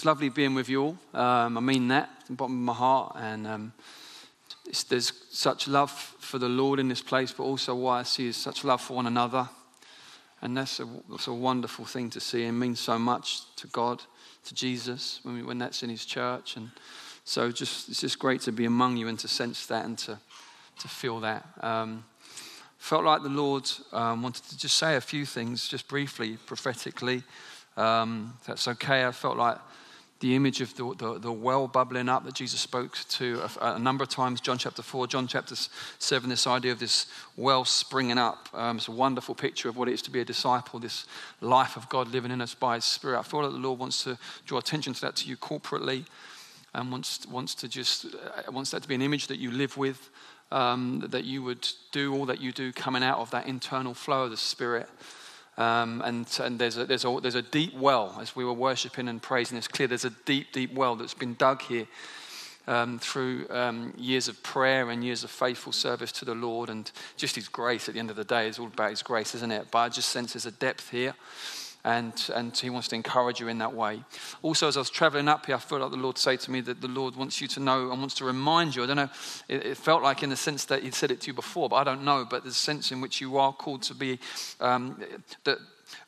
it's lovely being with you all. Um, I mean that from the bottom of my heart. And um, there's such love for the Lord in this place, but also what I see is such love for one another. And that's a, that's a wonderful thing to see and means so much to God, to Jesus, when, we, when that's in His church. And so just, it's just great to be among you and to sense that and to, to feel that. Um, felt like the Lord um, wanted to just say a few things, just briefly, prophetically. Um, that's okay. I felt like the image of the, the, the, well bubbling up that Jesus spoke to a, a, number of times, John chapter 4, John chapter 7, this idea of this well springing up. Um, it's a wonderful picture of what it is to be a disciple, this life of God living in us by His Spirit. I feel like the Lord wants to draw attention to that to you corporately and wants, wants to just, uh, wants that to be an image that you live with, um, that you would do all that you do coming out of that internal flow of the Spirit. Um, and, and there's, a, there's, a, there's a deep well, as we were worshiping and praising, it's clear there's a deep, deep well that's been dug here um, through um, years of prayer and years of faithful service to the Lord. And just His grace at the end of the day is all about His grace, isn't it? But I just sense there's a depth here and, and he wants to encourage you in that way. Also, as I was traveling up here, I felt like the Lord say to me that the Lord wants you to know and wants to remind you. I don't know, it, it felt like in the sense that He said it to you before, but I don't know, but there's a sense in which you are called to be, um, that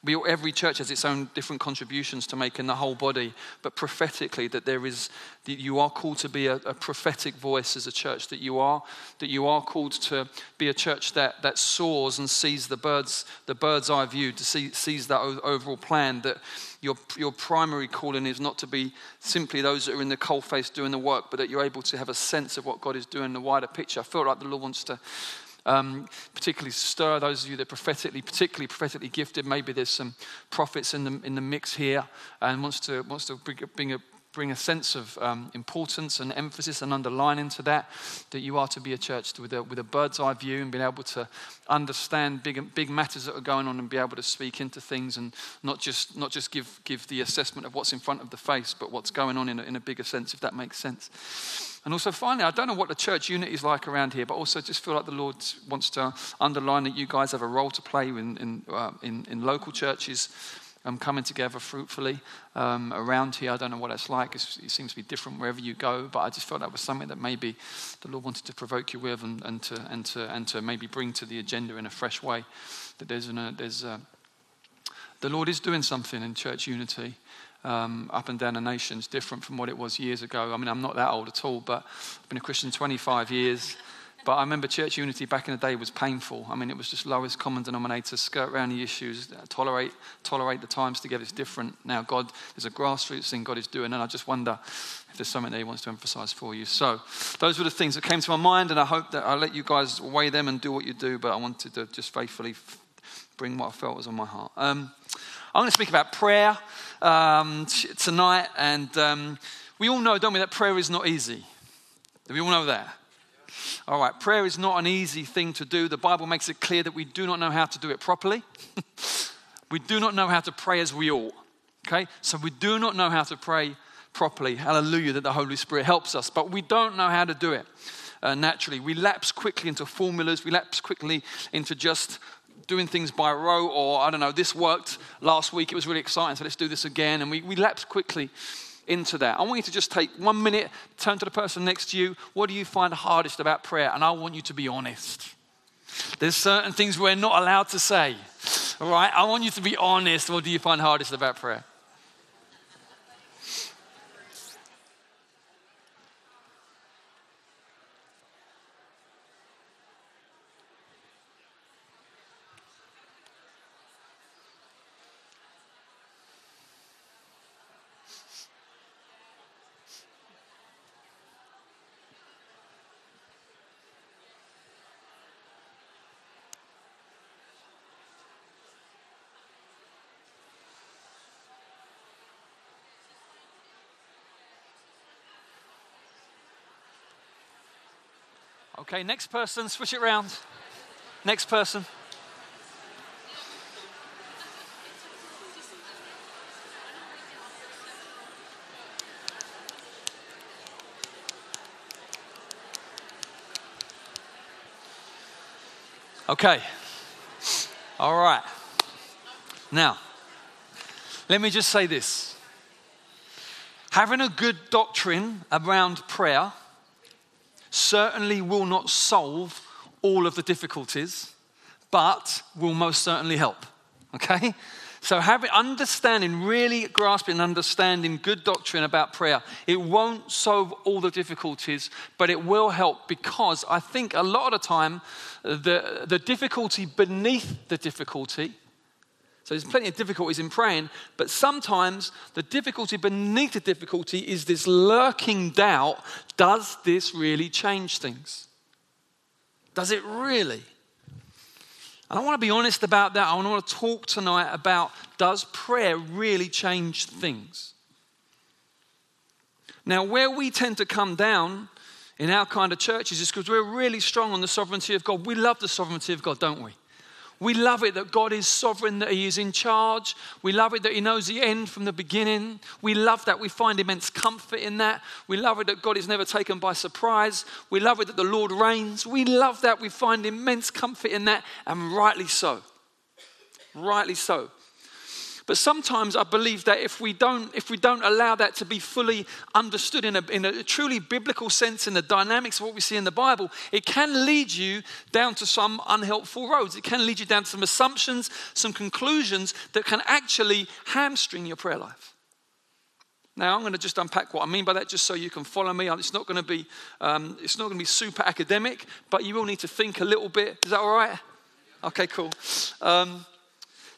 we, every church has its own different contributions to make in the whole body, but prophetically, that there is, that you are called to be a, a, prophetic voice as a church, that you are, that you are called to be a church that, that soars and sees the birds, the bird's eye view, to see, sees that overall plan, that your, your primary calling is not to be simply those that are in the coalface doing the work, but that you're able to have a sense of what God is doing, the wider picture. I feel like the Lord wants to um, particularly stir those of you that are prophetically, particularly prophetically gifted. Maybe there's some prophets in the, in the mix here and wants to, wants to bring, bring a, bring a sense of um, importance and emphasis and underlining to that, that you are to be a church with a, with a bird's eye view and being able to understand big, big matters that are going on and be able to speak into things and not just, not just give, give the assessment of what's in front of the face, but what's going on in a, in a bigger sense, if that makes sense. And also, finally, I don't know what the church unity is like around here, but also just feel like the Lord wants to underline that you guys have a role to play in, in, uh, in, in local churches um, coming together fruitfully um, around here. I don't know what it's like. It's, it seems to be different wherever you go, but I just felt that was something that maybe the Lord wanted to provoke you with and, and, to, and, to, and to maybe bring to the agenda in a fresh way. That there's, an, uh, there's uh, the Lord is doing something in church unity um, up and down the nations, different from what it was years ago. I mean, I'm not that old at all, but I've been a Christian 25 years. But I remember church unity back in the day was painful. I mean, it was just lowest common denominator, skirt around the issues, tolerate, tolerate the times together. It's different now. God, there's a grassroots thing God is doing, and I just wonder if there's something that He wants to emphasize for you. So, those were the things that came to my mind, and I hope that I let you guys weigh them and do what you do. But I wanted to just faithfully bring what I felt was on my heart. Um, I'm going to speak about prayer um, tonight. And um, we all know, don't we, that prayer is not easy. We all know that? All right, prayer is not an easy thing to do. The Bible makes it clear that we do not know how to do it properly. we do not know how to pray as we ought. Okay? So we do not know how to pray properly. Hallelujah, that the Holy Spirit helps us. But we don't know how to do it uh, naturally. We lapse quickly into formulas, we lapse quickly into just doing things by rote, or I don't know, this worked last week, it was really exciting, so let's do this again. And we, we lapse quickly into that. I want you to just take one minute, turn to the person next to you. What do you find hardest about prayer? And I want you to be honest. There's certain things we're not allowed to say. All right? I want you to be honest. What do you find hardest about prayer? Okay, next person, switch it around. Next person. Okay. All right. Now, let me just say this. Having a good doctrine around prayer certainly will not solve all of the difficulties, but will most certainly help. Okay? So, having understanding, really grasping and understanding good doctrine about prayer, it won't solve all the difficulties, but it will help because I think a lot of the time, the, the difficulty beneath the difficulty, so there's plenty of difficulties in praying, but sometimes the difficulty beneath the difficulty is this lurking doubt does this really change things? Does it really? And I want to be honest about that. I want to talk tonight about does prayer really change things? Now, where we tend to come down in our kind of churches is because we're really strong on the sovereignty of God. We love the sovereignty of God, don't we? We love it that God is sovereign, that He is in charge. We love it that He knows the end from the beginning. We love that. We find immense comfort in that. We love it that God is never taken by surprise. We love it that the Lord reigns. We love that. We find immense comfort in that, and rightly so. Rightly so. But sometimes I believe that if we don't, if we don't allow that to be fully understood in a, in a truly biblical sense, in the dynamics of what we see in the Bible, it can lead you down to some unhelpful roads. It can lead you down to some assumptions, some conclusions that can actually hamstring your prayer life. Now, I'm going to just unpack what I mean by that, just so you can follow me. It's not going to be, um, it's not going to be super academic, but you will need to think a little bit. Is that all right? Okay, cool. Um,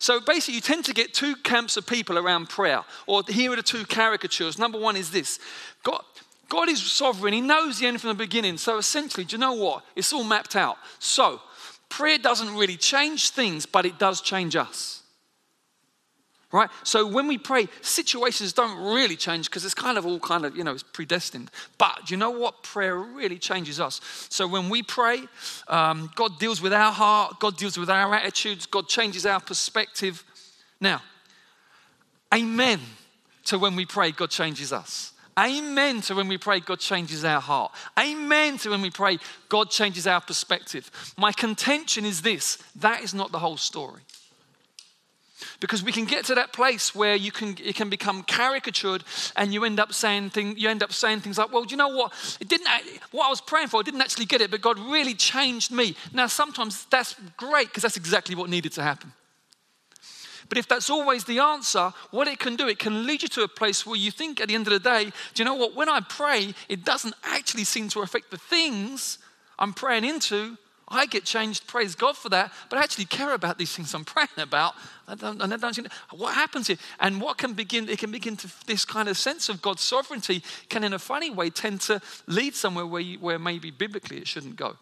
so basically, you tend to get two camps of people around prayer, or here are the two caricatures. Number one is this God, God is sovereign, He knows the end from the beginning. So essentially, do you know what? It's all mapped out. So prayer doesn't really change things, but it does change us right? So when we pray, situations don't really change because it's kind of all kind of, you know, it's predestined. But you know what? Prayer really changes us. So when we pray, um, God deals with our heart, God deals with our attitudes, God changes our perspective. Now, amen to when we pray, God changes us. Amen to when we pray, God changes our heart. Amen to when we pray, God changes our perspective. My contention is this that is not the whole story. Because we can get to that place where you can, it can become caricatured and you end up saying, thing, you end up saying things like, well, you know what? It didn't, what I was praying for, I didn't actually get it, but God really changed me. Now, sometimes that's great because that's exactly what needed to happen. But if that's always the answer, what it can do, it can lead you to a place where you think at the end of the day, do you know what? When I pray, it doesn't actually seem to affect the things I'm praying into, I get changed, praise God for that, but I actually care about these things I'm praying about. I don't, I don't what happens here? And what can begin, it can begin to, this kind of sense of God's sovereignty can, in a funny way, tend to lead somewhere where, you, where maybe biblically it shouldn't go.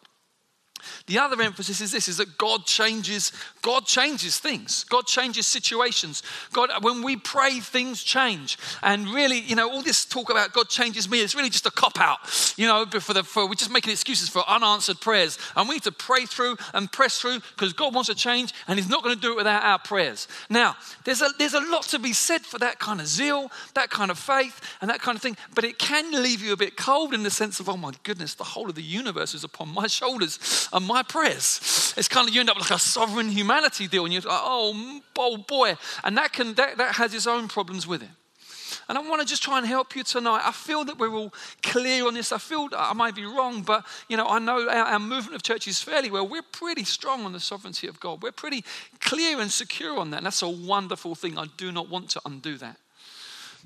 The other emphasis is this is that God changes God changes things. God changes situations. God when we pray things change. And really, you know, all this talk about God changes me is really just a cop out. You know, for the for we're just making excuses for unanswered prayers. And we need to pray through and press through because God wants to change and he's not going to do it without our prayers. Now, there's a there's a lot to be said for that kind of zeal, that kind of faith and that kind of thing, but it can leave you a bit cold in the sense of oh my goodness, the whole of the universe is upon my shoulders and my prayers. It's kind of you end up like a sovereign humanity deal, and you're like, oh, oh boy, and that can that, that has its own problems with it. And I want to just try and help you tonight. I feel that we're all clear on this. I feel I might be wrong, but you know, I know our, our movement of churches fairly well. We're pretty strong on the sovereignty of God. We're pretty clear and secure on that. And that's a wonderful thing. I do not want to undo that.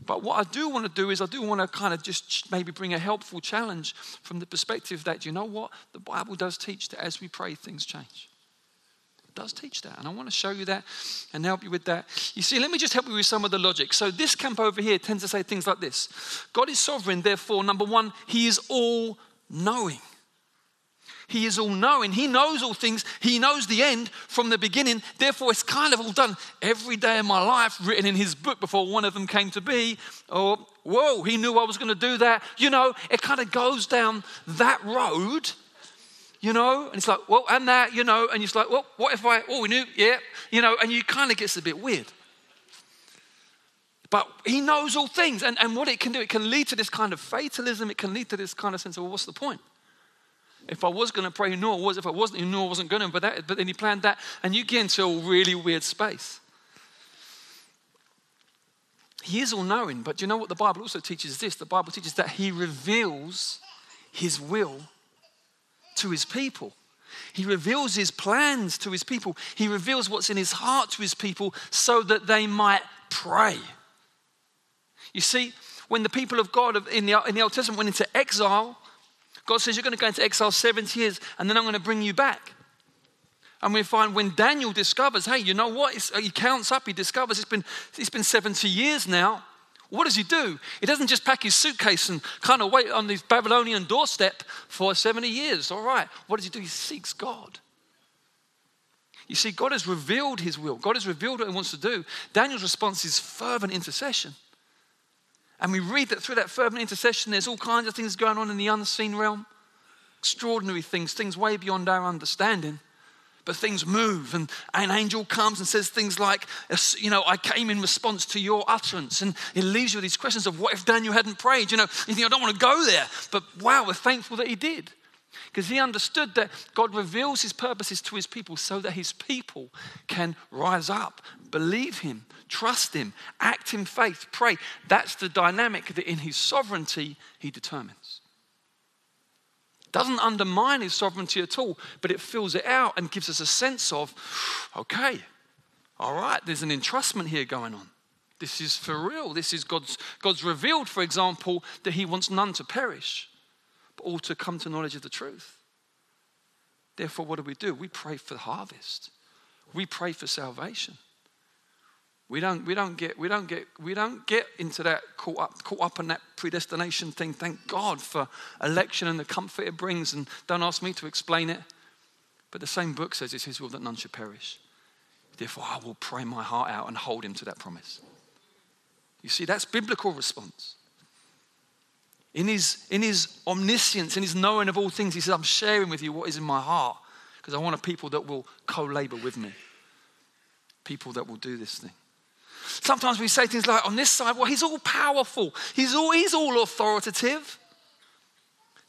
But what I do want to do is I do want to kind of just maybe bring a helpful challenge from the perspective that, you know what? The Bible does teach that as we pray, things change. It does teach that. And I want to show you that and help you with that. You see, let me just help you with some of the logic. So, this camp over here tends to say things like this God is sovereign, therefore, number one, He is all knowing. He is all knowing. He knows all things. He knows the end from the beginning. Therefore, it's kind of all done. Every day of my life, written in his book before one of them came to be. Or, whoa, he knew I was going to do that. You know, it kind of goes down that road, you know, and it's like, well, and that, you know, and it's like, well, what if I, oh, we knew, yeah, you know, and you kind of gets a bit weird. But he knows all things. And, and what it can do, it can lead to this kind of fatalism. It can lead to this kind of sense of, well, what's the point? If I was going to pray, you know I was. If I wasn't, you know I wasn't going to. But, that, but then he planned that, and you get into a really weird space. He is all knowing, but do you know what the Bible also teaches this? The Bible teaches that He reveals His will to His people. He reveals His plans to His people. He reveals what's in His heart to His people so that they might pray. You see, when the people of God in the, in the Old Testament went into exile, God says, You're going to go into exile 70 years and then I'm going to bring you back. And we find when Daniel discovers, hey, you know what? It's, uh, he counts up, he discovers it's been, it's been 70 years now. What does he do? He doesn't just pack his suitcase and kind of wait on this Babylonian doorstep for 70 years. All right. What does he do? He seeks God. You see, God has revealed his will, God has revealed what he wants to do. Daniel's response is fervent intercession. And we read that through that fervent intercession, there's all kinds of things going on in the unseen realm. Extraordinary things, things way beyond our understanding but things move. And an angel comes and says things like, you know, I came in response to your utterance. And it leaves you with these questions of what if Daniel hadn't prayed? You know, you think, I don't want to go there. But wow, we're thankful that he did. Because he understood that God reveals his purposes to his people so that his people can rise up, believe him, trust him, act in faith, pray. That's the dynamic that in his sovereignty he determines. Doesn't undermine his sovereignty at all, but it fills it out and gives us a sense of, okay, all right, there's an entrustment here going on. This is for real. This is God's, God's revealed, for example, that he wants none to perish, but all to come to knowledge of the truth. Therefore, what do we do? We pray for the harvest. We pray for salvation. We don't, we don't get, we don't get, we don't get into that caught up, caught up in that predestination thing. Thank God for election and the comfort it brings. And don't ask me to explain it. But the same book says it's His will that none should perish. Therefore, I will pray my heart out and hold Him to that promise. You see, that's biblical response. In his, in his omniscience, in his knowing of all things, he says, I'm sharing with you what is in my heart because I want a people that will co labor with me, people that will do this thing. Sometimes we say things like, on this side, well, he's all powerful, he's all, he's all authoritative.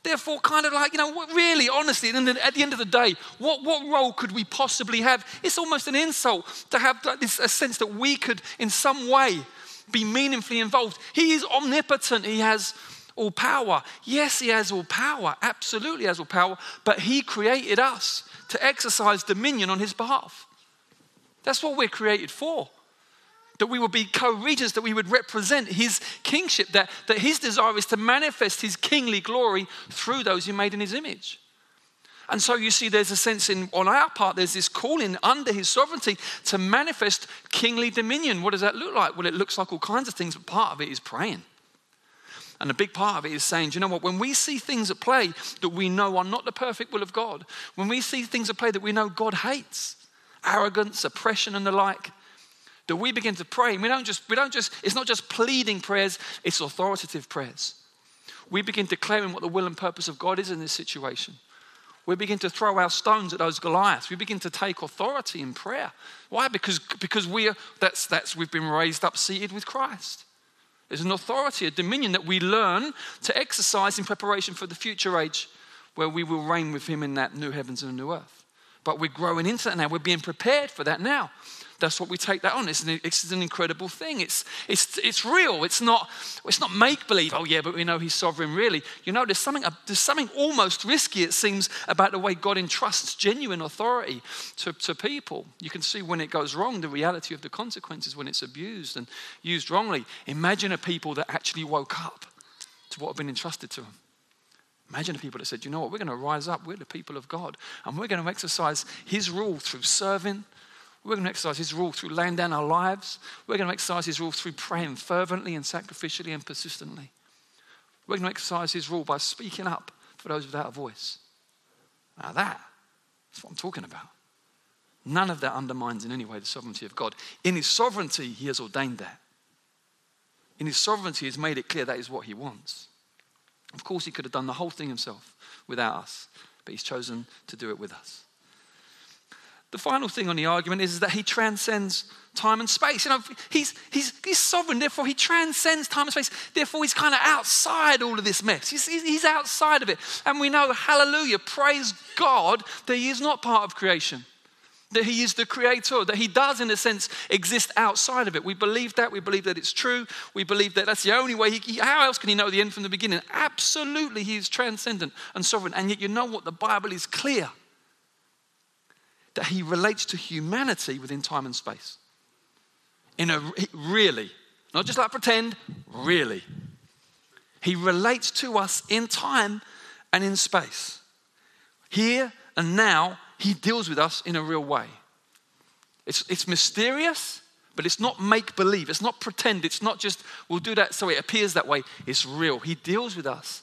Therefore, kind of like, you know, really, honestly, and at the end of the day, what, what role could we possibly have? It's almost an insult to have this a sense that we could, in some way, be meaningfully involved. He is omnipotent, he has all power. Yes, he has all power, absolutely has all power, but he created us to exercise dominion on his behalf. That's what we're created for that we would be co regents, that we would represent his kingship, that, that his desire is to manifest his kingly glory through those he made in his image. And so you see, there's a sense in on our part, there's this calling under his sovereignty to manifest kingly dominion. What does that look like? Well, it looks like all kinds of things, but part of it is praying. And a big part of it is saying, you know what, when we see things at play that we know are not the perfect will of God, when we see things at play that we know God hates, arrogance, oppression, and the like, that we begin to pray. We don't just, we don't just, it's not just pleading prayers, it's authoritative prayers. We begin declaring what the will and purpose of God is in this situation. We begin to throw our stones at those Goliaths. We begin to take authority in prayer. Why? Because, because we are, that's, that's, we've been raised up seated with Christ. There's an authority, a dominion that we learn to exercise in preparation for the future age where we will reign with Him in that new heavens and a new earth. But we're growing into that now. We're being prepared for that now that's what we take that on. It's an, it's an incredible thing. It's, it's, it's real. It's not, it's not make believe. Oh, yeah, but we know He's sovereign, really. You know, there's something, there's something almost risky, it seems, about the way God entrusts genuine authority to, to people. You can see when it goes wrong, the reality of the consequences when it's abused and used wrongly. Imagine a people that actually woke up to what had been entrusted to them. Imagine the people that said, you know what, we're going to rise up, we're the people of God, and we're going to exercise His rule through serving, we're going to exercise His rule through laying down our lives. We're going to exercise His rule through praying fervently and sacrificially and persistently. We're going to exercise His rule by speaking up for those without a voice. Now, that is what I'm talking about. None of that undermines in any way the sovereignty of God. In His sovereignty, He has ordained that. In His sovereignty, He's made it clear that is what He wants. Of course, He could have done the whole thing Himself without us, but He's chosen to do it with us. The final thing on the argument is, is that he transcends time and space. You know, he's, he's, he's sovereign, therefore he transcends time and space. Therefore, he's kind of outside all of this mess. He's, he's outside of it. And we know, hallelujah, praise God, that he is not part of creation. that he is the creator, that he does, in a sense, exist outside of it. We believe that. We believe that it's true. We believe that that's the only way. He, how else can he know the end from the beginning? Absolutely, he is transcendent and sovereign. And yet, you know what? The Bible is clear that he relates to humanity within time and space. In a really, not just like pretend, really. He relates to us in time and in space. Here and now, he deals with us in a real way. It's, it's mysterious, but it's not make believe. It's not pretend. It's not just, we'll do that so it appears that way. It's real. He deals with us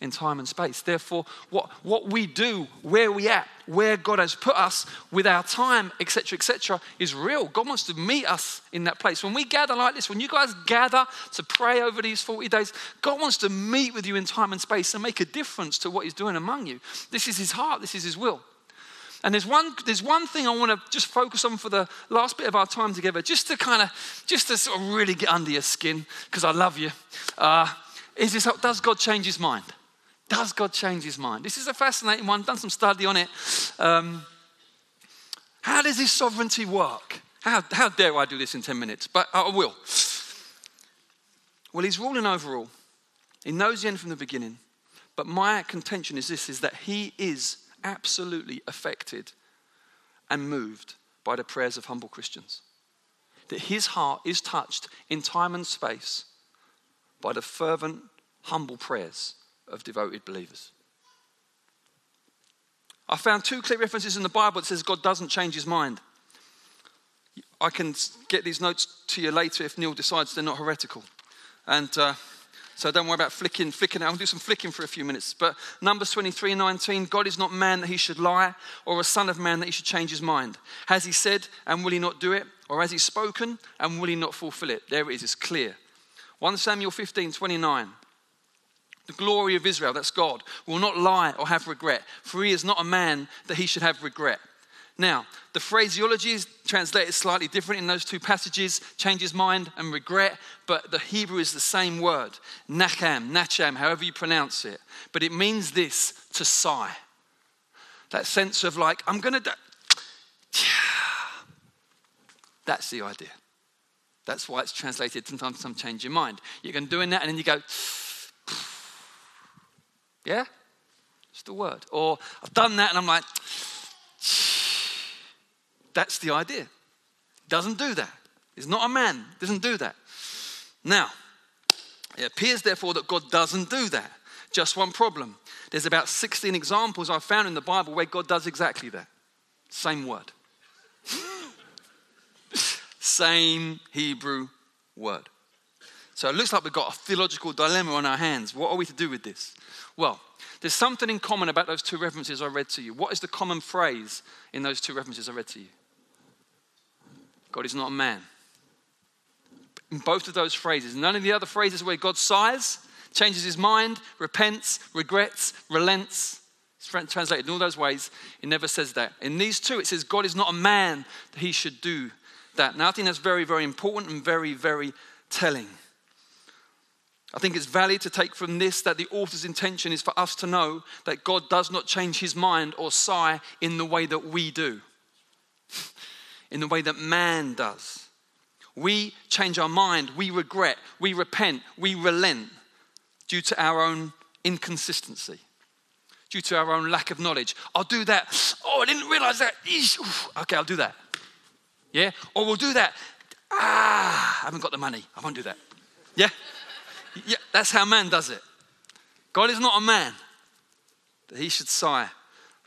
in time and space. Therefore, what, what we do, where we at, where God has put us with our time, etc., etc., is real. God wants to meet us in that place. When we gather like this, when you guys gather to pray over these 40 days, God wants to meet with you in time and space and make a difference to what He's doing among you. This is His heart, this is His will. And there's one, there's one thing I want to just focus on for the last bit of our time together, just to kind of, just to sort of really get under your skin, because I love you. Uh, is this, does God change his mind? Does God change his mind? This is a fascinating one, done some study on it. Um, how does his sovereignty work? How, how dare I do this in 10 minutes? But I will. Well, he's ruling over all. He knows the end from the beginning. But my contention is this is that he is absolutely affected and moved by the prayers of humble Christians. That his heart is touched in time and space by the fervent, humble prayers of devoted believers. I found two clear references in the Bible that says God doesn't change his mind. I can get these notes to you later if Neil decides they're not heretical. And uh, so don't worry about flicking, flicking. I'll do some flicking for a few minutes. But Numbers 23 19, God is not man that he should lie, or a son of man that he should change his mind. Has he said, and will he not do it? Or has he spoken, and will he not fulfill it? There it is, it's clear. 1 Samuel 15 29. The glory of Israel, that's God, will not lie or have regret, for he is not a man that he should have regret. Now, the phraseology is translated slightly different in those two passages changes mind and regret, but the Hebrew is the same word nacham, nacham, however you pronounce it. But it means this to sigh. That sense of like, I'm going to die. That's the idea. That's why it's translated sometimes some change your mind. You're going to doing that and then you go, yeah? Just a word. Or I've done that and I'm like, that's the idea. Doesn't do that. He's not a man, doesn't do that. Now, it appears therefore that God doesn't do that. Just one problem. There's about 16 examples I've found in the Bible where God does exactly that. Same word. Same Hebrew word. So it looks like we've got a theological dilemma on our hands. What are we to do with this? Well, there's something in common about those two references I read to you. What is the common phrase in those two references I read to you? God is not a man. In both of those phrases, none of the other phrases where God sighs, changes his mind, repents, regrets, relents, it's translated in all those ways, it never says that. In these two, it says God is not a man that he should do that. Now, I think that's very, very important and very, very telling. I think it's valid to take from this that the author's intention is for us to know that God does not change his mind or sigh in the way that we do, in the way that man does. We change our mind, we regret, we repent, we relent due to our own inconsistency, due to our own lack of knowledge. I'll do that. Oh, I didn't realize that. Okay, I'll do that. Yeah? Or we'll do that. Ah, I haven't got the money. I won't do that. Yeah? Yeah, that's how man does it. God is not a man that he should sigh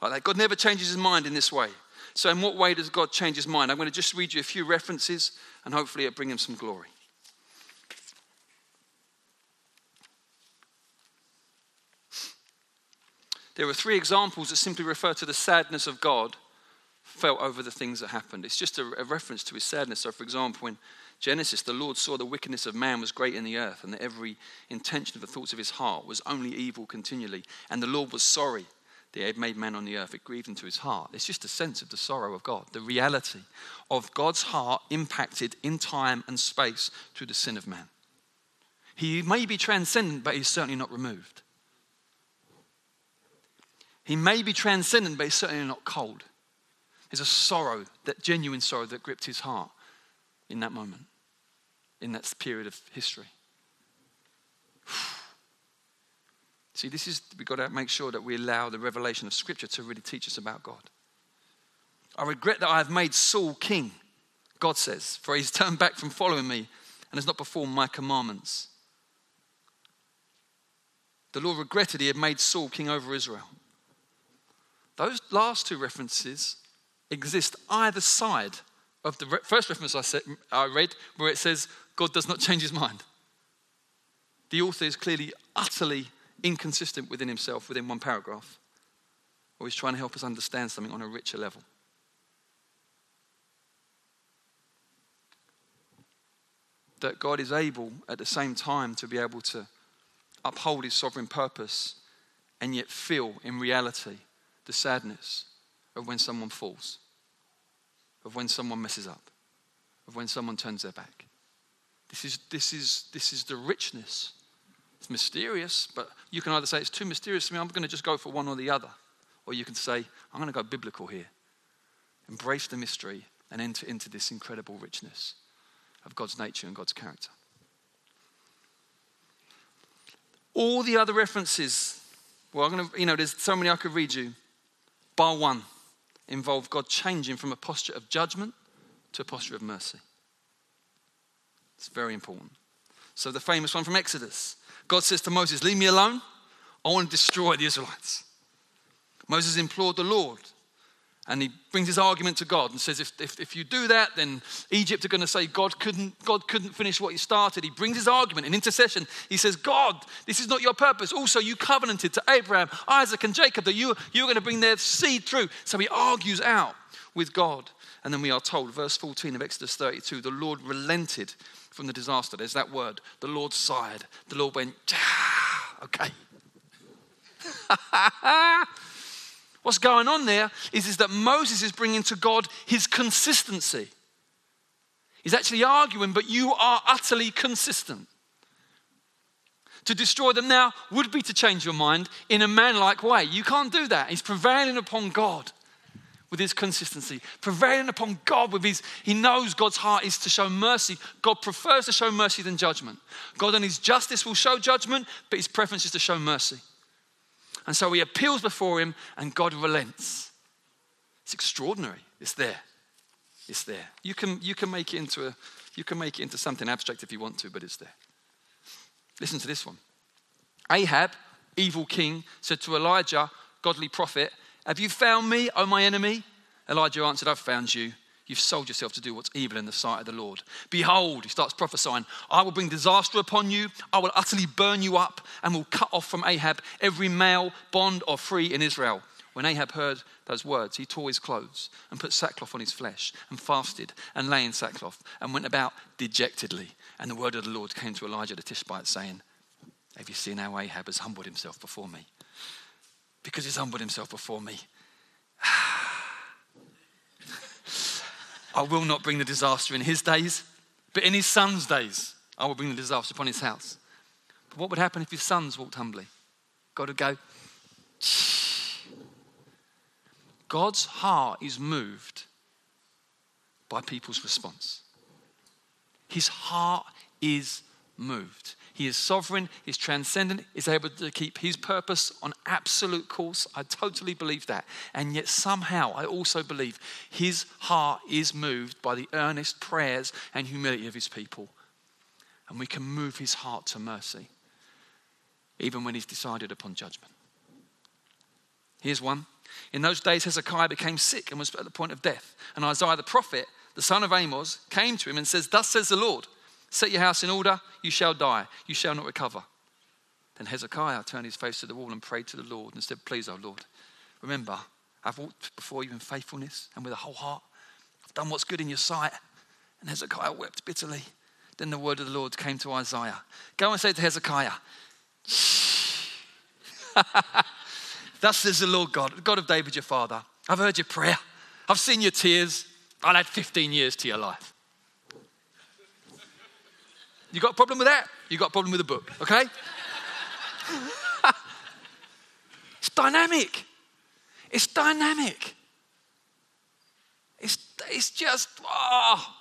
like that. God never changes his mind in this way. So, in what way does God change his mind? I'm going to just read you a few references and hopefully it'll bring him some glory. There are three examples that simply refer to the sadness of God felt over the things that happened. It's just a, reference to his sadness. So, for example, in Genesis, the Lord saw the wickedness of man was great in the earth, and that every intention of the thoughts of his heart was only evil continually. And the Lord was sorry that he had made man on the earth. It grieved him to his heart. It's just a sense of the sorrow of God, the reality of God's heart impacted in time and space through the sin of man. He may be transcendent, but he's certainly not removed. He may be transcendent, but he's certainly not cold. There's a sorrow, that genuine sorrow that gripped his heart in that moment, in that period of history. See, this is, we've got to make sure that we allow the revelation of Scripture to really teach us about God. I regret that I have made Saul king, God says, for he's turned back from following me and has not performed my commandments. The Lord regretted he had made Saul king over Israel. Those last two references exist either side of the first reference I, said, I read, where it says God does not change his mind. The author is clearly utterly inconsistent within himself within one paragraph, or he's trying to help us understand something on a richer level. That God is able at the same time to be able to uphold his sovereign purpose and yet feel in reality the sadness of when someone falls, of when someone messes up, of when someone turns their back. This is, this is, this is the richness. It's mysterious, but you can either say it's too mysterious to me, I'm going to just go for one or the other. Or you can say, I'm going to go biblical here. Embrace the mystery and enter into this incredible richness of God's nature and God's character. All the other references, well, I'm going to, you know, there's so many I could read you, bar one, involve God changing from a posture of judgment to a posture of mercy. It's very important. So, the famous one from Exodus God says to Moses, Leave me alone. I want to destroy the Israelites. Moses implored the Lord and he brings his argument to God and says, if, if, if, you do that, then Egypt are going to say God couldn't, God couldn't finish what he started. He brings his argument in intercession. He says, God, this is not your purpose. Also, you covenanted to Abraham, Isaac, and Jacob that you, you were going to bring their seed through. So he argues out with God. And then we are told, verse 14 of Exodus 32, the Lord relented from the disaster. There's that word. The Lord sighed. The Lord went, okay. What's going on there is, is that Moses is bringing to God his consistency. He's actually arguing, but you are utterly consistent. To destroy them now would be to change your mind in a man-like way. You can't do that. He's prevailing upon God with his consistency, prevailing upon God with his, he knows God's heart is to show mercy. God prefers to show mercy than judgment. God and his justice will show judgment, but his preference is to show mercy. And so he appeals before him, and God relents. It's extraordinary. It's there. It's there. You can, you can make it into a, you can make it into something abstract if you want to, but it's there. Listen to this one. Ahab, evil king, said to Elijah, godly prophet, Have you found me, O my enemy? Elijah answered, I've found you. You've sold yourself to do what's evil in the sight of the Lord. Behold, he starts prophesying, I will bring disaster upon you. I will utterly burn you up and will cut off from Ahab every male, bond or free in Israel. When Ahab heard those words, he tore his clothes and put sackcloth on his flesh and fasted and lay in sackcloth and went about dejectedly. And the word of the Lord came to Elijah the Tishbite, saying, Have you seen how Ahab has humbled himself before me? Because he's humbled himself before me. Ah, I will not bring the disaster in his days, but in his son's days, I will bring the disaster upon his house. But what would happen if his sons walked humbly? God would go, God's heart is moved by people's response. His heart is moved. He is sovereign, he's transcendent, he's able to keep his purpose on absolute course. I totally believe that. And yet, somehow, I also believe his heart is moved by the earnest prayers and humility of his people. And we can move his heart to mercy, even when he's decided upon judgment. Here's one. In those days, Hezekiah became sick and was at the point of death. And Isaiah the prophet, the son of Amos, came to him and says, Thus says the Lord. Set your house in order, you shall die, you shall not recover. Then Hezekiah turned his face to the wall and prayed to the Lord and said, Please, O Lord, remember, I've walked before you in faithfulness and with a whole heart. I've done what's good in your sight. And Hezekiah wept bitterly. Then the word of the Lord came to Isaiah Go and say to Hezekiah, Thus says the Lord God, the God of David your father. I've heard your prayer. I've seen your tears. I'll add 15 years to your life. You got a problem with that? You got a problem with the book, okay? it's dynamic. It's dynamic. it's it's just, oh.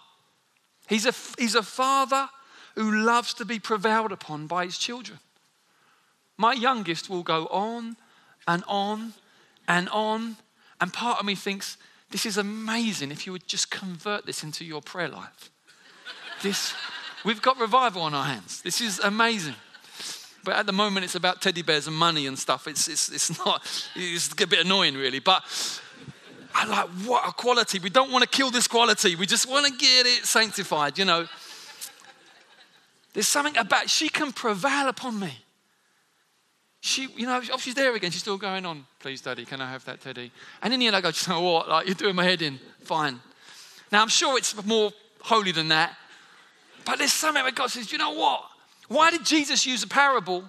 He's a, he's a father who loves to be prevailed upon by his children. My youngest will go on and on and on. And part of me thinks, this is amazing if you would just convert this into your prayer life. This, we've got revival on our hands. This is amazing. But at the moment, it's about teddy bears and money and stuff. It's, it's, it's not, it's a bit annoying, really. But I like, what a quality. We don't want to kill this quality. We just want to get it sanctified, you know. There's something about, she can prevail upon me. She, you know, oh, she's there again. She's still going on. Please, Daddy, can I have that Teddy? And in the end, I go, you know what? Like, you're doing my head in. Fine. Now, I'm sure it's more holy than that. But there's something where God says, you know what? Why did Jesus use a parable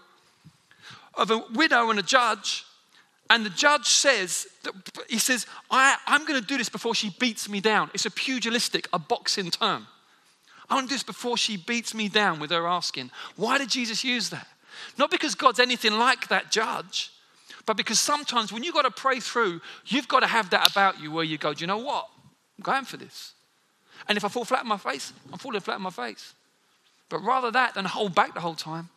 of a widow and a judge? And the judge says, that, he says, I, I'm going to do this before she beats me down. It's a pugilistic, a boxing term. I want to do this before she beats me down with her asking. Why did Jesus use that? Not because God's anything like that judge, but because sometimes when you've got to pray through, you've got to have that about you where you go, do you know what? I'm going for this. And if I fall flat on my face, I'm falling flat on my face. But rather that than hold back the whole time.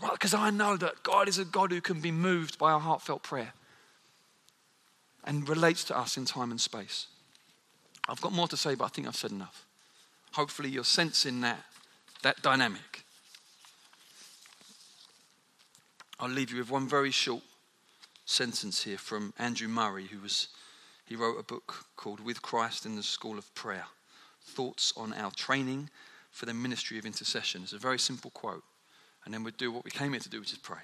Because I know that God is a God who can be moved by our heartfelt prayer and relates to us in time and space. I've got more to say, but I think I've said enough. Hopefully, you're sensing that, that dynamic. I'll leave you with one very short sentence here from Andrew Murray, who was, he wrote a book called With Christ in the School of Prayer Thoughts on Our Training for the Ministry of Intercession. It's a very simple quote. And then we'll do what we came here to do, which is pray.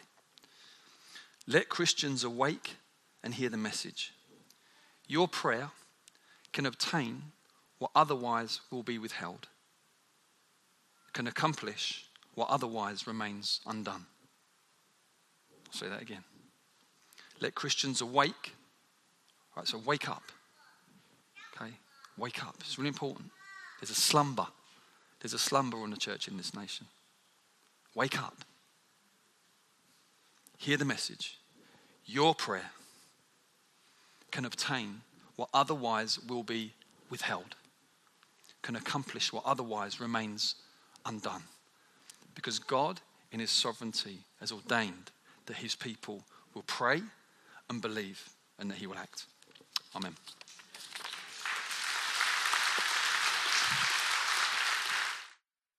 Let Christians awake and hear the message. Your prayer can obtain what otherwise will be withheld, can accomplish what otherwise remains undone. I'll say that again. Let Christians awake. Right, so wake up. Okay? Wake up. It's really important. There's a slumber. There's a slumber on the church in this nation. Wake up. Hear the message. Your prayer can obtain what otherwise will be withheld, can accomplish what otherwise remains undone. Because God, in His sovereignty, has ordained that his people will pray and believe and that he will act. Amen.